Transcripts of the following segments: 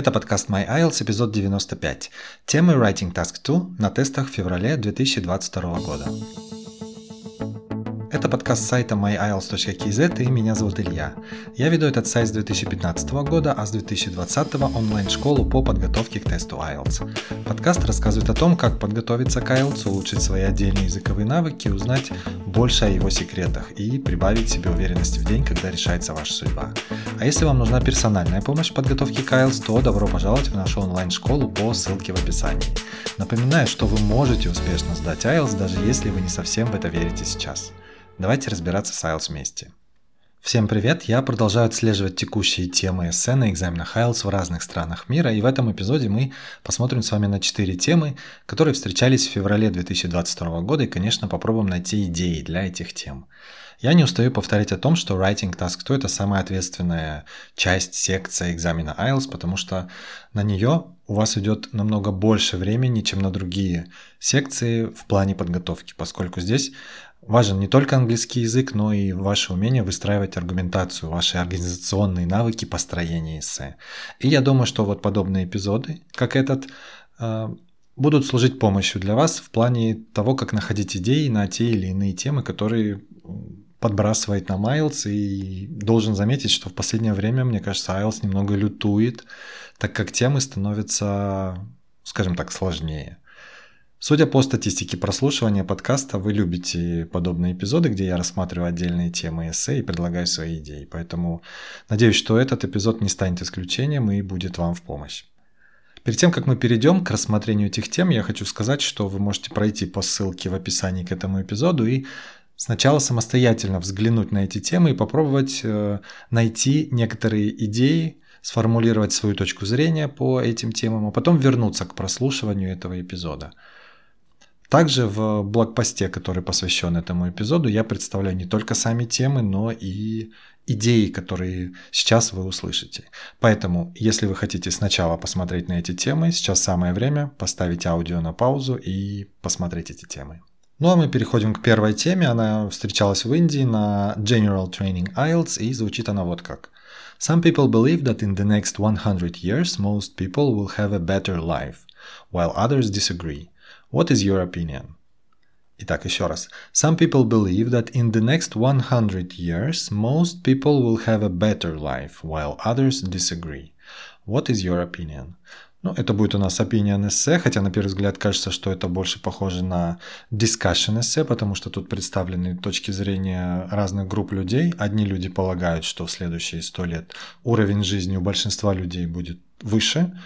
Это подкаст My IELTS, эпизод 95. Темы Writing Task 2 на тестах в феврале 2022 года. Это подкаст сайта myiles.kz и меня зовут Илья. Я веду этот сайт с 2015 года, а с 2020 онлайн-школу по подготовке к тесту IELTS. Подкаст рассказывает о том, как подготовиться к IELTS, улучшить свои отдельные языковые навыки, узнать больше о его секретах и прибавить себе уверенности в день, когда решается ваша судьба. А если вам нужна персональная помощь в подготовке к IELTS, то добро пожаловать в нашу онлайн-школу по ссылке в описании. Напоминаю, что вы можете успешно сдать IELTS, даже если вы не совсем в это верите сейчас. Давайте разбираться с IELTS вместе. Всем привет! Я продолжаю отслеживать текущие темы эссе на экзаменах IELTS в разных странах мира, и в этом эпизоде мы посмотрим с вами на 4 темы, которые встречались в феврале 2022 года, и, конечно, попробуем найти идеи для этих тем. Я не устаю повторять о том, что Writing Task 2 – это самая ответственная часть, секция экзамена IELTS, потому что на нее у вас идет намного больше времени, чем на другие секции в плане подготовки, поскольку здесь Важен не только английский язык, но и ваше умение выстраивать аргументацию, ваши организационные навыки построения эссе. И я думаю, что вот подобные эпизоды, как этот, э, будут служить помощью для вас в плане того, как находить идеи на те или иные темы, которые подбрасывает нам IELTS, и должен заметить, что в последнее время, мне кажется, IELTS немного лютует, так как темы становятся, скажем так, сложнее. Судя по статистике прослушивания подкаста, вы любите подобные эпизоды, где я рассматриваю отдельные темы эссе и предлагаю свои идеи. Поэтому надеюсь, что этот эпизод не станет исключением и будет вам в помощь. Перед тем, как мы перейдем к рассмотрению этих тем, я хочу сказать, что вы можете пройти по ссылке в описании к этому эпизоду и сначала самостоятельно взглянуть на эти темы и попробовать э, найти некоторые идеи, сформулировать свою точку зрения по этим темам, а потом вернуться к прослушиванию этого эпизода. Также в блокпосте, который посвящен этому эпизоду, я представляю не только сами темы, но и идеи, которые сейчас вы услышите. Поэтому, если вы хотите сначала посмотреть на эти темы, сейчас самое время поставить аудио на паузу и посмотреть эти темы. Ну а мы переходим к первой теме. Она встречалась в Индии на General Training IELTS и звучит она вот как. Some people believe that in the next 100 years most people will have a better life, while others disagree. What is your opinion? Итак, еще раз. Some people believe that in the next 100 years most people will have a better life, while others disagree. What is your opinion? Ну, это будет у нас opinion эссе, хотя на первый взгляд кажется, что это больше похоже на discussion эссе, потому что тут представлены точки зрения разных групп людей. Одни люди полагают, что в следующие сто лет уровень жизни у большинства людей будет выше,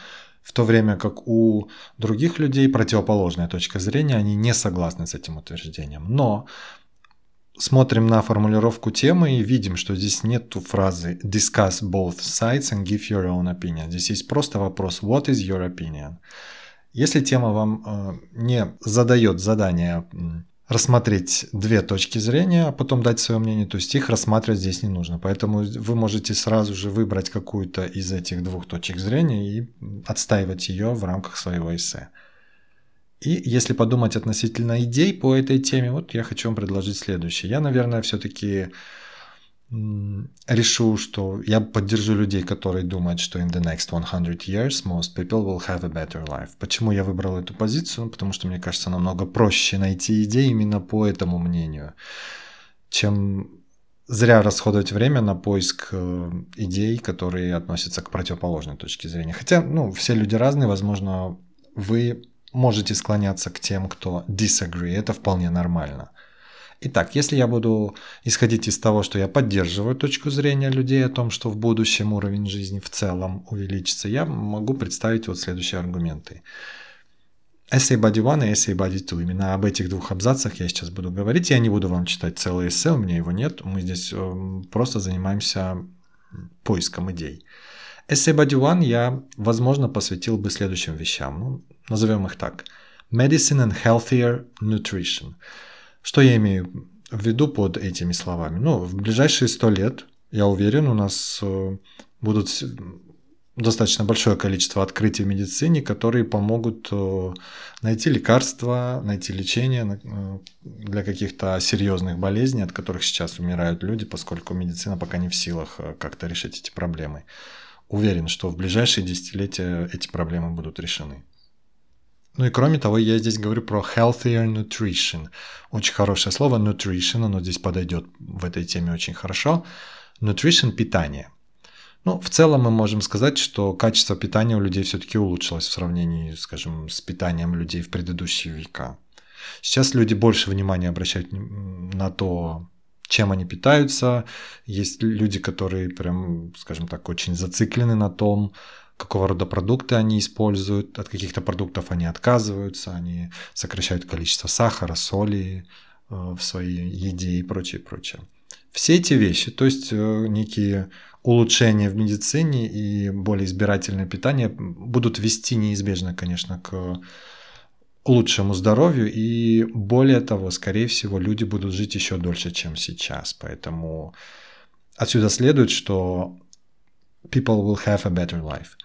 в то время как у других людей противоположная точка зрения, они не согласны с этим утверждением. Но смотрим на формулировку темы и видим, что здесь нет фразы discuss both sides and give your own opinion. Здесь есть просто вопрос what is your opinion. Если тема вам э, не задает задание рассмотреть две точки зрения, а потом дать свое мнение, то есть их рассматривать здесь не нужно. Поэтому вы можете сразу же выбрать какую-то из этих двух точек зрения и отстаивать ее в рамках своего эссе. И если подумать относительно идей по этой теме, вот я хочу вам предложить следующее. Я, наверное, все-таки решу, что я поддержу людей, которые думают, что in the next 100 years most people will have a better life. Почему я выбрал эту позицию? Потому что мне кажется намного проще найти идеи именно по этому мнению, чем зря расходовать время на поиск э, идей, которые относятся к противоположной точке зрения. Хотя, ну, все люди разные, возможно, вы можете склоняться к тем, кто disagree, это вполне нормально. Итак, если я буду исходить из того, что я поддерживаю точку зрения людей о том, что в будущем уровень жизни в целом увеличится, я могу представить вот следующие аргументы. Essay Body 1 и Essay Body 2. Именно об этих двух абзацах я сейчас буду говорить. Я не буду вам читать целое эссе, у меня его нет. Мы здесь эм, просто занимаемся поиском идей. Essay Body 1 я, возможно, посвятил бы следующим вещам. Ну, назовем их так. Medicine and Healthier Nutrition – что я имею в виду под этими словами? Ну, в ближайшие сто лет, я уверен, у нас э, будут достаточно большое количество открытий в медицине, которые помогут э, найти лекарства, найти лечение э, для каких-то серьезных болезней, от которых сейчас умирают люди, поскольку медицина пока не в силах как-то решить эти проблемы. уверен, что в ближайшие десятилетия эти проблемы будут решены. Ну и кроме того, я здесь говорю про healthier nutrition. Очень хорошее слово nutrition, оно здесь подойдет в этой теме очень хорошо. Nutrition – питание. Ну, в целом мы можем сказать, что качество питания у людей все-таки улучшилось в сравнении, скажем, с питанием людей в предыдущие века. Сейчас люди больше внимания обращают на то, чем они питаются. Есть люди, которые прям, скажем так, очень зациклены на том, какого рода продукты они используют, от каких-то продуктов они отказываются, они сокращают количество сахара, соли э, в своей еде и прочее, прочее. Все эти вещи, то есть э, некие улучшения в медицине и более избирательное питание будут вести неизбежно, конечно, к лучшему здоровью, и более того, скорее всего, люди будут жить еще дольше, чем сейчас. Поэтому отсюда следует, что people will have a better life.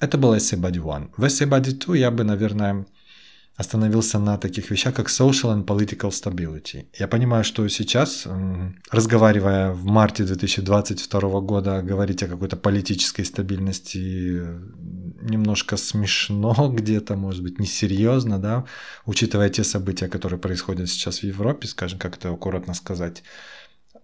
Это был Essay Body 1. В Essay Body 2 я бы, наверное, остановился на таких вещах, как social and political stability. Я понимаю, что сейчас, разговаривая в марте 2022 года, говорить о какой-то политической стабильности немножко смешно где-то, может быть, несерьезно, да, учитывая те события, которые происходят сейчас в Европе, скажем, как это аккуратно сказать,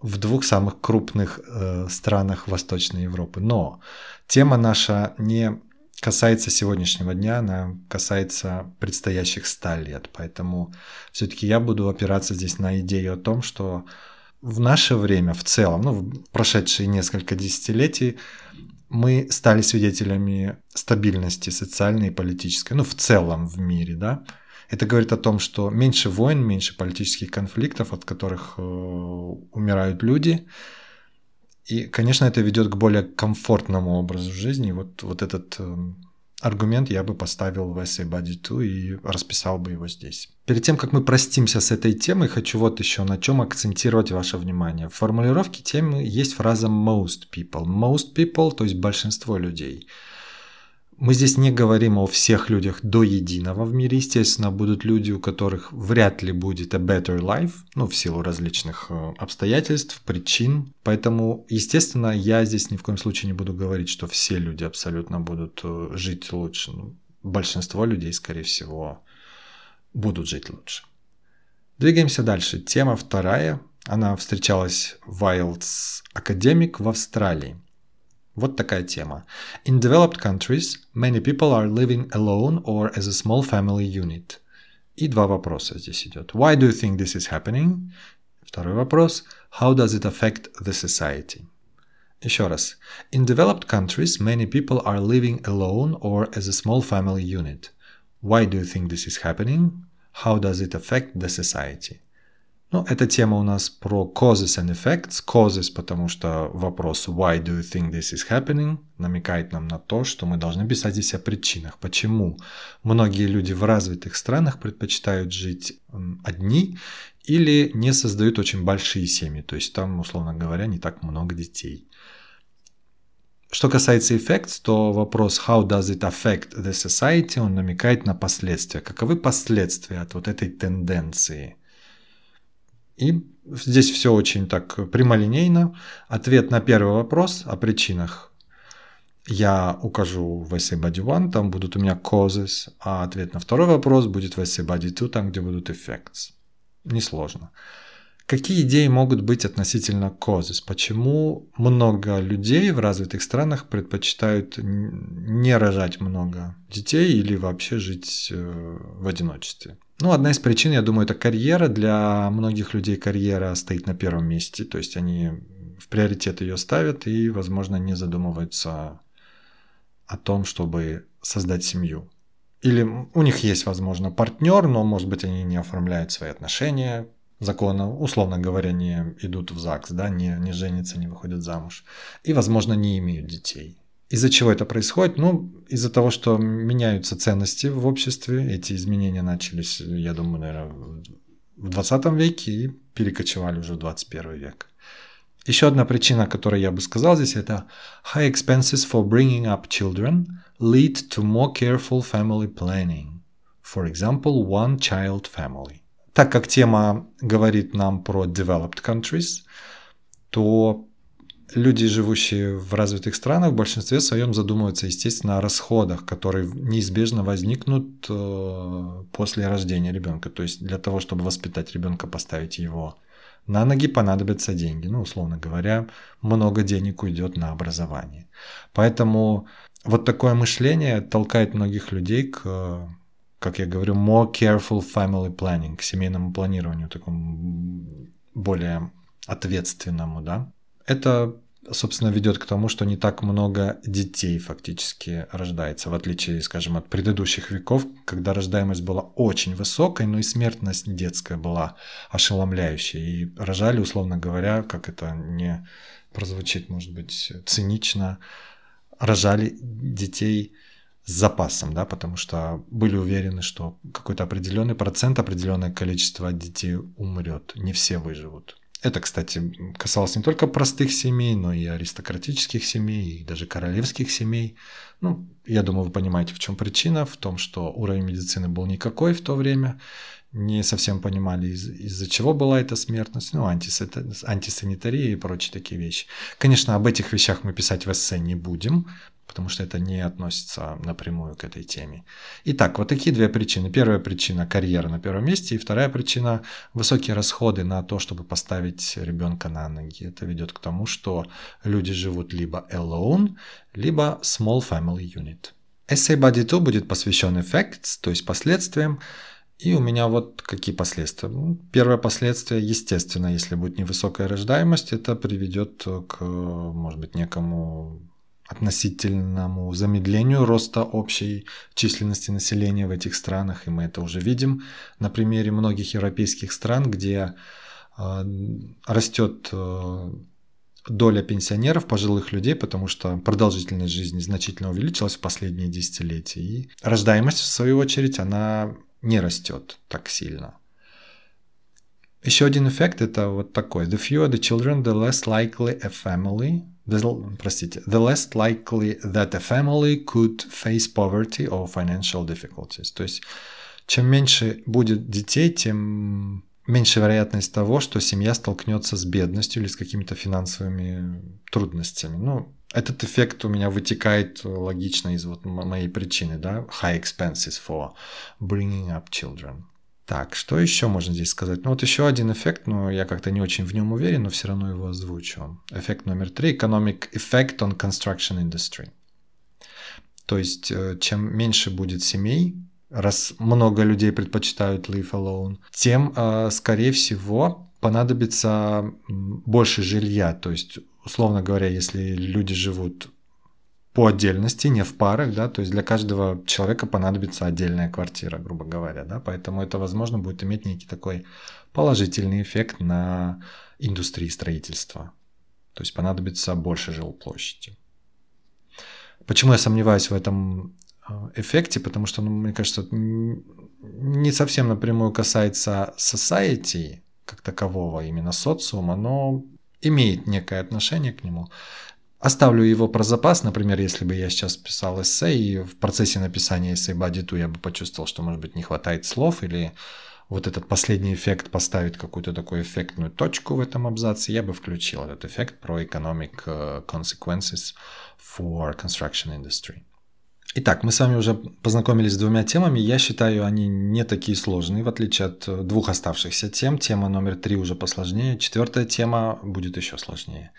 в двух самых крупных э, странах Восточной Европы. Но тема наша не касается сегодняшнего дня, она касается предстоящих 100 лет. Поэтому все-таки я буду опираться здесь на идею о том, что в наше время в целом, ну, в прошедшие несколько десятилетий, мы стали свидетелями стабильности социальной и политической, ну, в целом в мире, да. Это говорит о том, что меньше войн, меньше политических конфликтов, от которых э, умирают люди, и, конечно, это ведет к более комфортному образу жизни. Вот, вот этот э, аргумент я бы поставил в Essay Body 2 и расписал бы его здесь. Перед тем, как мы простимся с этой темой, хочу вот еще на чем акцентировать ваше внимание. В формулировке темы есть фраза most people. Most people, то есть большинство людей. Мы здесь не говорим о всех людях до единого в мире. Естественно, будут люди, у которых вряд ли будет a better life, ну, в силу различных э, обстоятельств, причин. Поэтому, естественно, я здесь ни в коем случае не буду говорить, что все люди абсолютно будут э, жить лучше. Ну, большинство людей, скорее всего, будут жить лучше. Двигаемся дальше. Тема вторая. Она встречалась в IELTS Academic в Австралии. Вот такая тема. In developed countries, many people are living alone or as a small family unit. И два вопроса здесь идет. Why do you think this is happening? Второй вопрос. How does it affect the society? Еще раз. In developed countries, many people are living alone or as a small family unit. Why do you think this is happening? How does it affect the society? Ну, эта тема у нас про causes and effects. Causes, потому что вопрос why do you think this is happening намекает нам на то, что мы должны писать здесь о причинах. Почему многие люди в развитых странах предпочитают жить одни или не создают очень большие семьи. То есть там, условно говоря, не так много детей. Что касается effects, то вопрос how does it affect the society, он намекает на последствия. Каковы последствия от вот этой тенденции – и здесь все очень так прямолинейно. Ответ на первый вопрос о причинах я укажу в essay body 1, там будут у меня causes, а ответ на второй вопрос будет в essay body 2, там, где будут effects. Несложно. Какие идеи могут быть относительно causes? Почему много людей в развитых странах предпочитают не рожать много детей или вообще жить э, в одиночестве? Ну, одна из причин, я думаю, это карьера. Для многих людей карьера стоит на первом месте, то есть они в приоритет ее ставят и, возможно, не задумываются о том, чтобы создать семью. Или у них есть, возможно, партнер, но, может быть, они не оформляют свои отношения законно, условно говоря, не идут в ЗАГС, да, не, не женятся, не выходят замуж. И, возможно, не имеют детей. Из-за чего это происходит? Ну, из-за того, что меняются ценности в обществе. Эти изменения начались, я думаю, наверное, в 20 веке и перекочевали уже в 21 век. Еще одна причина, которую я бы сказал здесь, это high expenses for bringing up children lead to more careful family planning. For example, one child family. Так как тема говорит нам про developed countries, то люди, живущие в развитых странах, в большинстве своем задумываются, естественно, о расходах, которые неизбежно возникнут э, после рождения ребенка. То есть для того, чтобы воспитать ребенка, поставить его на ноги, понадобятся деньги. Ну, условно говоря, много денег уйдет на образование. Поэтому вот такое мышление толкает многих людей к, как я говорю, more careful family planning, к семейному планированию, такому более ответственному, да. Это, собственно, ведет к тому, что не так много детей фактически рождается, в отличие, скажем, от предыдущих веков, когда рождаемость была очень высокой, но и смертность детская была ошеломляющей. И рожали, условно говоря, как это не прозвучит, может быть, цинично, рожали детей с запасом, да, потому что были уверены, что какой-то определенный процент, определенное количество детей умрет, не все выживут. Это, кстати, касалось не только простых семей, но и аристократических семей, и даже королевских семей. Ну, я думаю, вы понимаете, в чем причина. В том, что уровень медицины был никакой в то время. Не совсем понимали, из- из-за чего была эта смертность. Ну, антисанитария и прочие такие вещи. Конечно, об этих вещах мы писать в эссе не будем, потому что это не относится напрямую к этой теме. Итак, вот такие две причины. Первая причина – карьера на первом месте, и вторая причина – высокие расходы на то, чтобы поставить ребенка на ноги. Это ведет к тому, что люди живут либо alone, либо small family unit. Essay Body 2 будет посвящен effects, то есть последствиям, и у меня вот какие последствия. Ну, первое последствие, естественно, если будет невысокая рождаемость, это приведет к, может быть, некому относительному замедлению роста общей численности населения в этих странах, и мы это уже видим на примере многих европейских стран, где э, растет э, доля пенсионеров, пожилых людей, потому что продолжительность жизни значительно увеличилась в последние десятилетия, и рождаемость, в свою очередь, она не растет так сильно. Еще один эффект это вот такой. The fewer the children, the less likely a family the, простите, the less likely that a family could face poverty or financial difficulties. То есть, чем меньше будет детей, тем меньше вероятность того, что семья столкнется с бедностью или с какими-то финансовыми трудностями. Ну, этот эффект у меня вытекает логично из вот моей причины, да, high expenses for bringing up children. Так, что еще можно здесь сказать? Ну вот еще один эффект, но я как-то не очень в нем уверен, но все равно его озвучу. Эффект номер три – economic effect on construction industry. То есть, э, чем меньше будет семей, раз много людей предпочитают live alone, тем, э, скорее всего, понадобится больше жилья. То есть, условно говоря, если люди живут по отдельности, не в парах, да, то есть для каждого человека понадобится отдельная квартира, грубо говоря, да, поэтому это, возможно, будет иметь некий такой положительный эффект на индустрии строительства. То есть понадобится больше жилплощади. Почему я сомневаюсь в этом э, эффекте? Потому что, ну, мне кажется, не совсем напрямую касается society как такового, именно социума, но имеет некое отношение к нему. Оставлю его про запас, например, если бы я сейчас писал эссе, и в процессе написания эссе Бадиту я бы почувствовал, что, может быть, не хватает слов, или вот этот последний эффект поставить какую-то такую эффектную точку в этом абзаце, я бы включил этот эффект про economic э, consequences for construction industry. Итак, мы с вами уже познакомились с двумя темами. Я считаю, они не такие сложные, в отличие от э, двух оставшихся тем. Тема номер три уже посложнее, четвертая тема будет еще сложнее.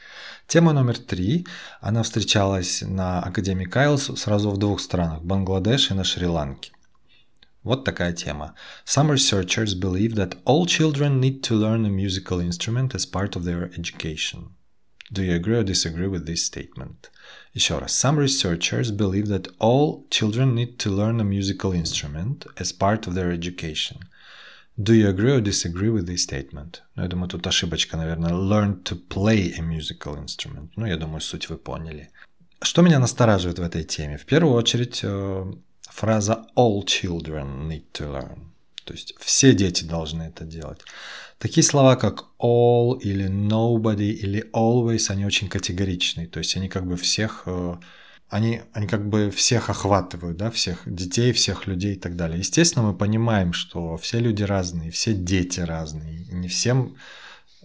Тема номер три, она встречалась на Академии Кайлс сразу в двух странах, Бангладеш и на Шри-Ланке. Вот такая тема. Some researchers believe that all children need to learn a musical instrument as part of their education. Do you agree or disagree with this statement? Еще раз. Some researchers believe that all children need to learn a musical instrument as part of their education. Do you agree or disagree with this statement? Ну, я думаю, тут ошибочка, наверное. Learn to play a musical instrument. Ну, я думаю, суть вы поняли. Что меня настораживает в этой теме? В первую очередь, э, фраза all children need to learn. То есть все дети должны это делать. Такие слова, как all или nobody или always, они очень категоричные. То есть они как бы всех, э, они, они как бы всех охватывают, да, всех детей, всех людей и так далее. Естественно, мы понимаем, что все люди разные, все дети разные. И не всем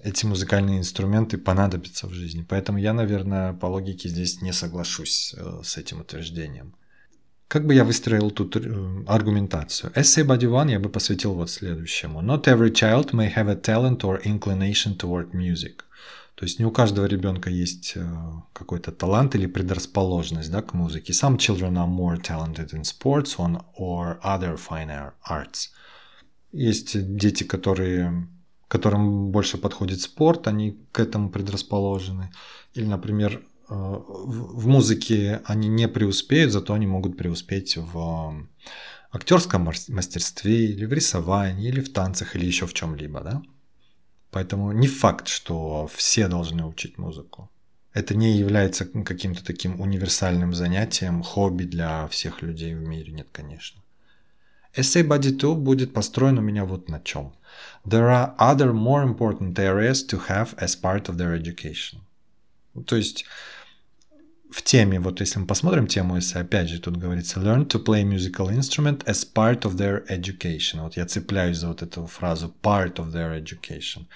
эти музыкальные инструменты понадобятся в жизни. Поэтому я, наверное, по логике здесь не соглашусь э, с этим утверждением. Как бы я выстроил тут э, аргументацию? Essay Body One я бы посвятил вот следующему. Not every child may have a talent or inclination toward music. То есть не у каждого ребенка есть э, какой-то талант или предрасположенность да, к музыке. Some children are more talented in sports or other fine arts. Есть дети, которые которым больше подходит спорт, они к этому предрасположены. Или, например, в музыке они не преуспеют, зато они могут преуспеть в актерском мастерстве, или в рисовании, или в танцах, или еще в чем-либо, да? Поэтому не факт, что все должны учить музыку. Это не является каким-то таким универсальным занятием, хобби для всех людей в мире, нет, конечно. Essay Body 2 будет построен у меня вот на чем – there are other more important areas to have as part of their education. То есть в теме, вот если мы посмотрим тему, если опять же тут говорится learn to play musical instrument as part of their education. Вот я цепляюсь за вот эту фразу part of their education.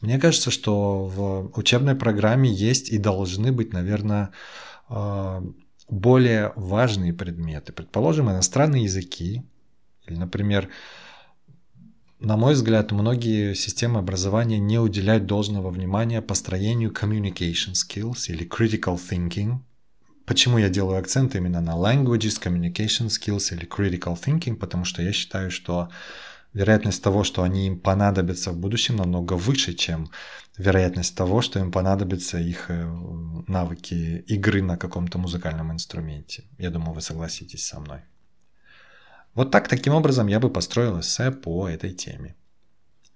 Мне кажется, что в учебной программе есть и должны быть, наверное, э, более важные предметы. Предположим, иностранные языки, или, например, на мой взгляд, многие системы образования не уделяют должного внимания построению communication skills или critical thinking. Почему я делаю акцент именно на languages, communication skills или critical thinking? Потому что я считаю, что вероятность того, что они им понадобятся в будущем, намного выше, чем вероятность того, что им понадобятся их э, навыки игры на каком-то музыкальном инструменте. Я думаю, вы согласитесь со мной. Вот так, таким образом, я бы построил эссе по этой теме.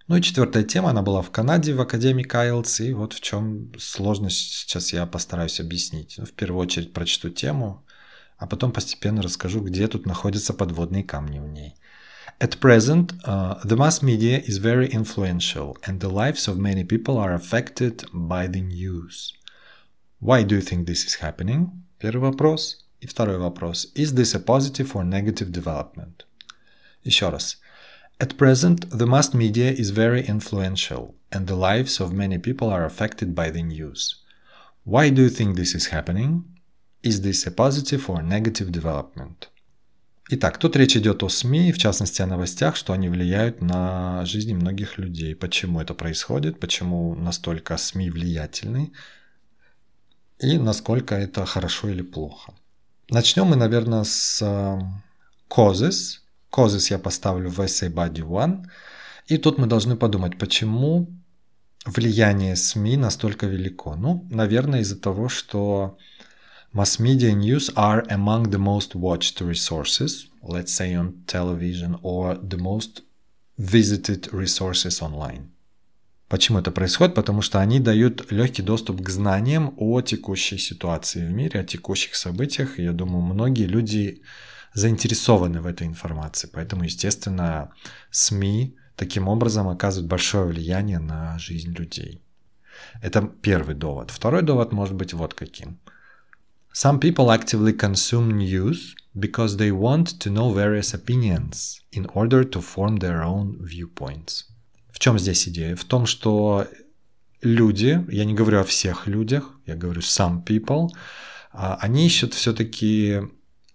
Ну и четвертая тема, она была в Канаде, в Академии Кайлс, и вот в чем сложность сейчас я постараюсь объяснить. Ну, в первую очередь прочту тему, а потом постепенно расскажу, где тут находятся подводные камни в ней. At present, uh, the mass media is very influential, and the lives of many people are affected by the news. Why do you think this is happening? Первый вопрос. И второй вопрос. Is this a positive or negative development? Еще раз. At present, the mass media is very influential, and the lives of many people are affected by the news. Why do you think this is happening? Is this a positive or negative development? Итак, тут речь идет о СМИ, в частности о новостях, что они влияют на жизни многих людей. Почему это происходит, почему настолько СМИ влиятельны и насколько это хорошо или плохо. Начнем мы, наверное, с э, causes. Causes я поставлю в essay body one. И тут мы должны подумать, почему влияние СМИ настолько велико. Ну, наверное, из-за того, что mass media news are among the most watched resources, let's say on television, or the most visited resources online. Почему это происходит? Потому что они дают легкий доступ к знаниям о текущей ситуации в мире, о текущих событиях. Я думаю, многие люди заинтересованы в этой информации. Поэтому, естественно, СМИ таким образом оказывают большое влияние на жизнь людей. Это первый довод. Второй довод может быть вот каким. Some people actively consume news because they want to know various opinions in order to form their own viewpoints. В чем здесь идея? В том, что люди, я не говорю о всех людях, я говорю some people, а, они ищут все-таки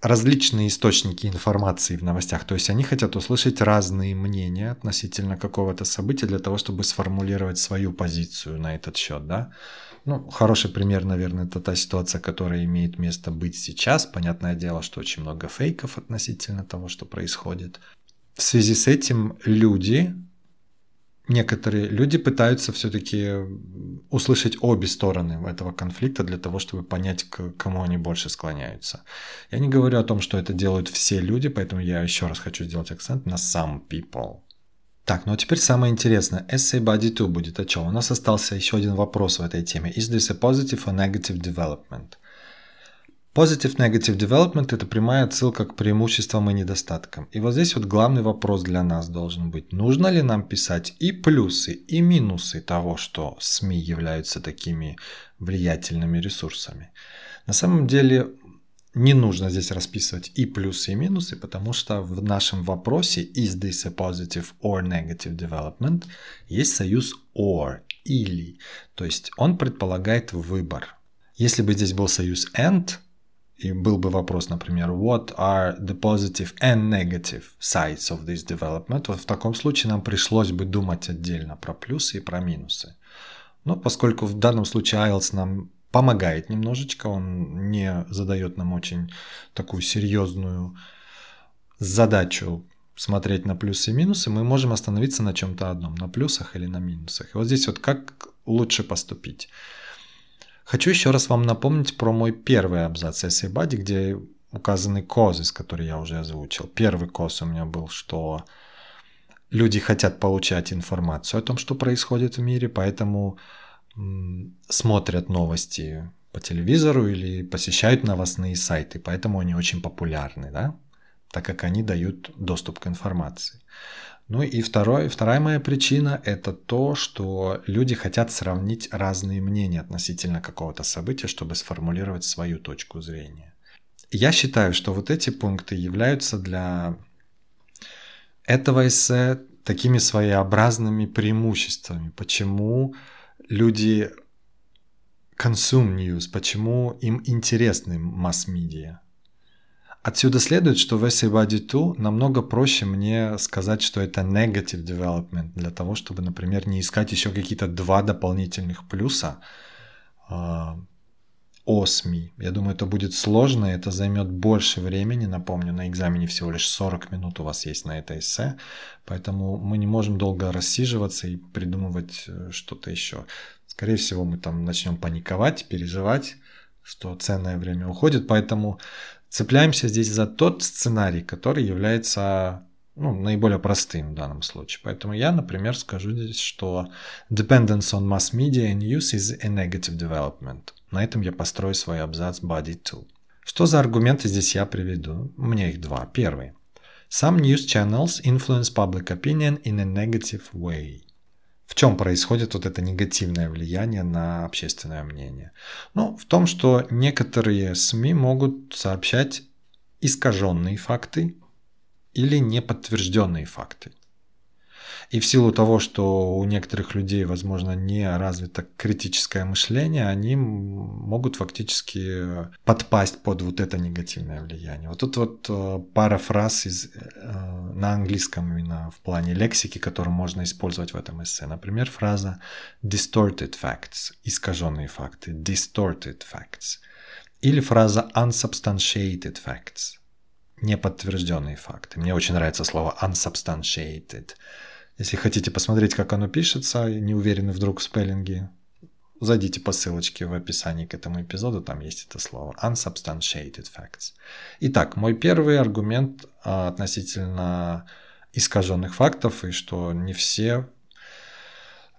различные источники информации в новостях. То есть они хотят услышать разные мнения относительно какого-то события для того, чтобы сформулировать свою позицию на этот счет. Да? Ну, хороший пример, наверное, это та ситуация, которая имеет место быть сейчас. Понятное дело, что очень много фейков относительно того, что происходит. В связи с этим люди некоторые люди пытаются все-таки услышать обе стороны этого конфликта для того, чтобы понять, к кому они больше склоняются. Я не говорю о том, что это делают все люди, поэтому я еще раз хочу сделать акцент на some people. Так, ну а теперь самое интересное. Essay Body 2 будет о чем? У нас остался еще один вопрос в этой теме. Is this a positive or negative development? Positive Negative Development – это прямая отсылка к преимуществам и недостаткам. И вот здесь вот главный вопрос для нас должен быть, нужно ли нам писать и плюсы, и минусы того, что СМИ являются такими влиятельными ресурсами. На самом деле не нужно здесь расписывать и плюсы, и минусы, потому что в нашем вопросе is this a positive or negative development есть союз or. или. То есть он предполагает выбор. Если бы здесь был союз and, и был бы вопрос, например, what are the positive and negative sides of this development, вот в таком случае нам пришлось бы думать отдельно про плюсы и про минусы. Но поскольку в данном случае IELTS нам помогает немножечко, он не задает нам очень такую серьезную задачу смотреть на плюсы и минусы, мы можем остановиться на чем-то одном, на плюсах или на минусах. И вот здесь вот как лучше поступить. Хочу еще раз вам напомнить про мой первый абзац Essay Body, где указаны козы, которые я уже озвучил. Первый коз у меня был, что люди хотят получать информацию о том, что происходит в мире, поэтому смотрят новости по телевизору или посещают новостные сайты, поэтому они очень популярны, да? так как они дают доступ к информации. Ну и второй, вторая моя причина – это то, что люди хотят сравнить разные мнения относительно какого-то события, чтобы сформулировать свою точку зрения. Я считаю, что вот эти пункты являются для этого эссе такими своеобразными преимуществами. Почему люди consume news, почему им интересны масс-медиа. Отсюда следует, что в Essay Body 2 намного проще мне сказать, что это negative development, для того, чтобы, например, не искать еще какие-то два дополнительных плюса э, о СМИ. Я думаю, это будет сложно, это займет больше времени. Напомню, на экзамене всего лишь 40 минут у вас есть на это эссе, поэтому мы не можем долго рассиживаться и придумывать э, что-то еще. Скорее всего, мы там начнем паниковать, переживать, что ценное время уходит, поэтому цепляемся здесь за тот сценарий, который является ну, наиболее простым в данном случае. Поэтому я, например, скажу здесь, что dependence on mass media and news is a negative development. На этом я построю свой абзац body 2. Что за аргументы здесь я приведу? Меня их два. Первый. Some news channels influence public opinion in a negative way. В чем происходит вот это негативное влияние на общественное мнение? Ну, в том, что некоторые СМИ могут сообщать искаженные факты или неподтвержденные факты. И в силу того, что у некоторых людей, возможно, не развито критическое мышление, они могут фактически подпасть под вот это негативное влияние. Вот тут вот э, пара фраз из, э, на английском именно в плане лексики, которую можно использовать в этом эссе. Например, фраза distorted facts, искаженные факты, distorted facts. Или фраза unsubstantiated facts, неподтвержденные факты. Мне очень нравится слово unsubstantiated. Если хотите посмотреть, как оно пишется, не уверены вдруг в спеллинге, зайдите по ссылочке в описании к этому эпизоду, там есть это слово. Unsubstantiated facts. Итак, мой первый аргумент а, относительно искаженных фактов, и что не все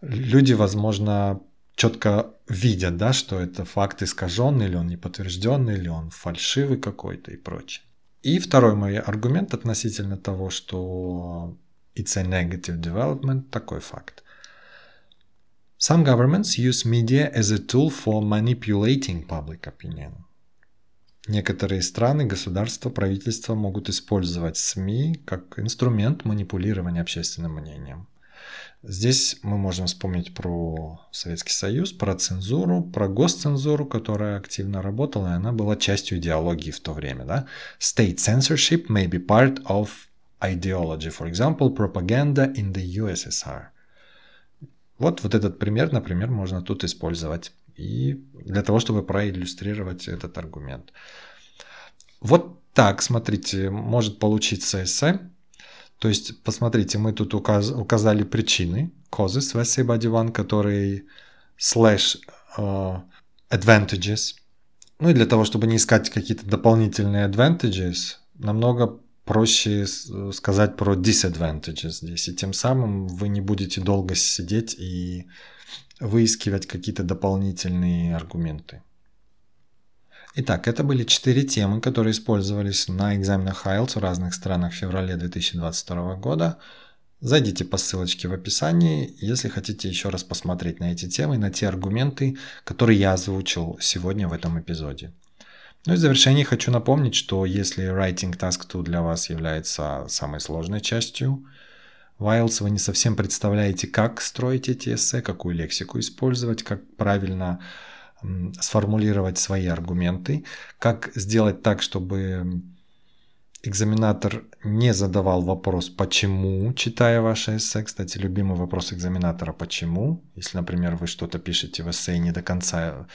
люди, возможно, четко видят, да, что это факт искаженный, или он не подтвержденный, или он фальшивый какой-то и прочее. И второй мой аргумент относительно того, что it's a negative development, такой факт. Some governments use media as a tool for manipulating public opinion. Некоторые страны, государства, правительства могут использовать СМИ как инструмент манипулирования общественным мнением. Здесь мы можем вспомнить про Советский Союз, про цензуру, про госцензуру, которая активно работала, и она была частью идеологии в то время. Да? State censorship may be part of ideology, for example, propaganda in the USSR. Вот, вот этот пример, например, можно тут использовать и для того, чтобы проиллюстрировать этот аргумент. Вот так, смотрите, может получиться эссе. То есть, посмотрите, мы тут указ, указали причины, causes в essay body one, которые slash uh, advantages. Ну и для того, чтобы не искать какие-то дополнительные advantages, намного проще сказать про disadvantages здесь. И тем самым вы не будете долго сидеть и выискивать какие-то дополнительные аргументы. Итак, это были четыре темы, которые использовались на экзаменах IELTS в разных странах в феврале 2022 года. Зайдите по ссылочке в описании, если хотите еще раз посмотреть на эти темы, на те аргументы, которые я озвучил сегодня в этом эпизоде. Ну и в завершении хочу напомнить, что если Writing Task 2 для вас является самой сложной частью В IELTS вы не совсем представляете, как строить эти эссе, какую лексику использовать, как правильно сформулировать свои аргументы, как сделать так, чтобы экзаменатор не задавал вопрос «почему?», читая ваше эссе. Кстати, любимый вопрос экзаменатора «почему?». Если, например, вы что-то пишете в эссе и не до конца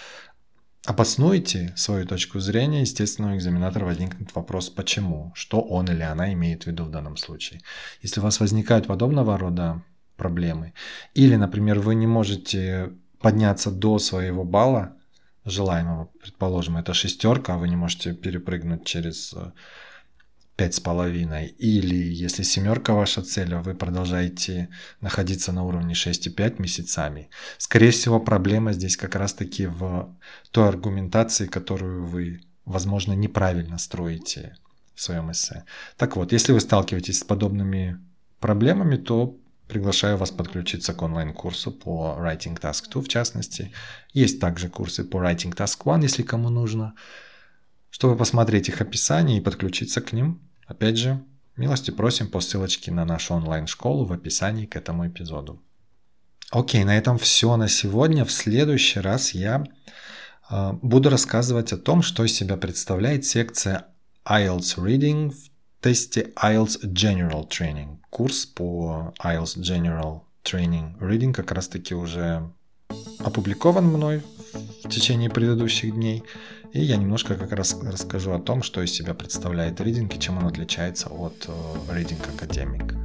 обоснуете свою точку зрения, естественно, у экзаменатора возникнет вопрос «почему?», что он или она имеет в виду в данном случае. Если у вас возникают подобного рода проблемы, или, например, вы не можете подняться до своего балла желаемого, предположим, это шестерка, а вы не можете перепрыгнуть через э, пять с половиной, или если семерка ваша цель, а вы продолжаете находиться на уровне 6,5 месяцами, скорее всего проблема здесь как раз-таки в той аргументации, которую вы, возможно, неправильно строите в своем эссе. Так вот, если вы сталкиваетесь с подобными проблемами, то приглашаю вас подключиться к онлайн-курсу по Writing Task 2 в частности. Есть также курсы по Writing Task 1, если кому нужно, чтобы посмотреть их описание и подключиться к ним. Опять же, милости просим по ссылочке на нашу онлайн-школу в описании к этому эпизоду. Окей, на этом все на сегодня. В следующий раз я э, буду рассказывать о том, что из себя представляет секция IELTS Reading в тесте IELTS General Training. Курс по IELTS General Training Reading как раз таки уже опубликован мной в течение предыдущих дней. И я немножко как раз расскажу о том, что из себя представляет ридинг и чем он отличается от э, Reading Academic.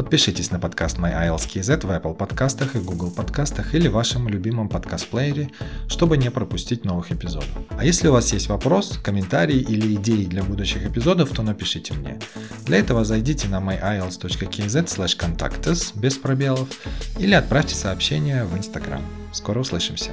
Подпишитесь на подкаст My в Apple подкастах и Google подкастах или вашем любимом подкаст-плеере, чтобы не пропустить новых эпизодов. А если у вас есть вопрос, комментарий или идеи для будущих эпизодов, то напишите мне. Для этого зайдите на myielts.kz contactus без пробелов или отправьте сообщение в Instagram. Скоро услышимся.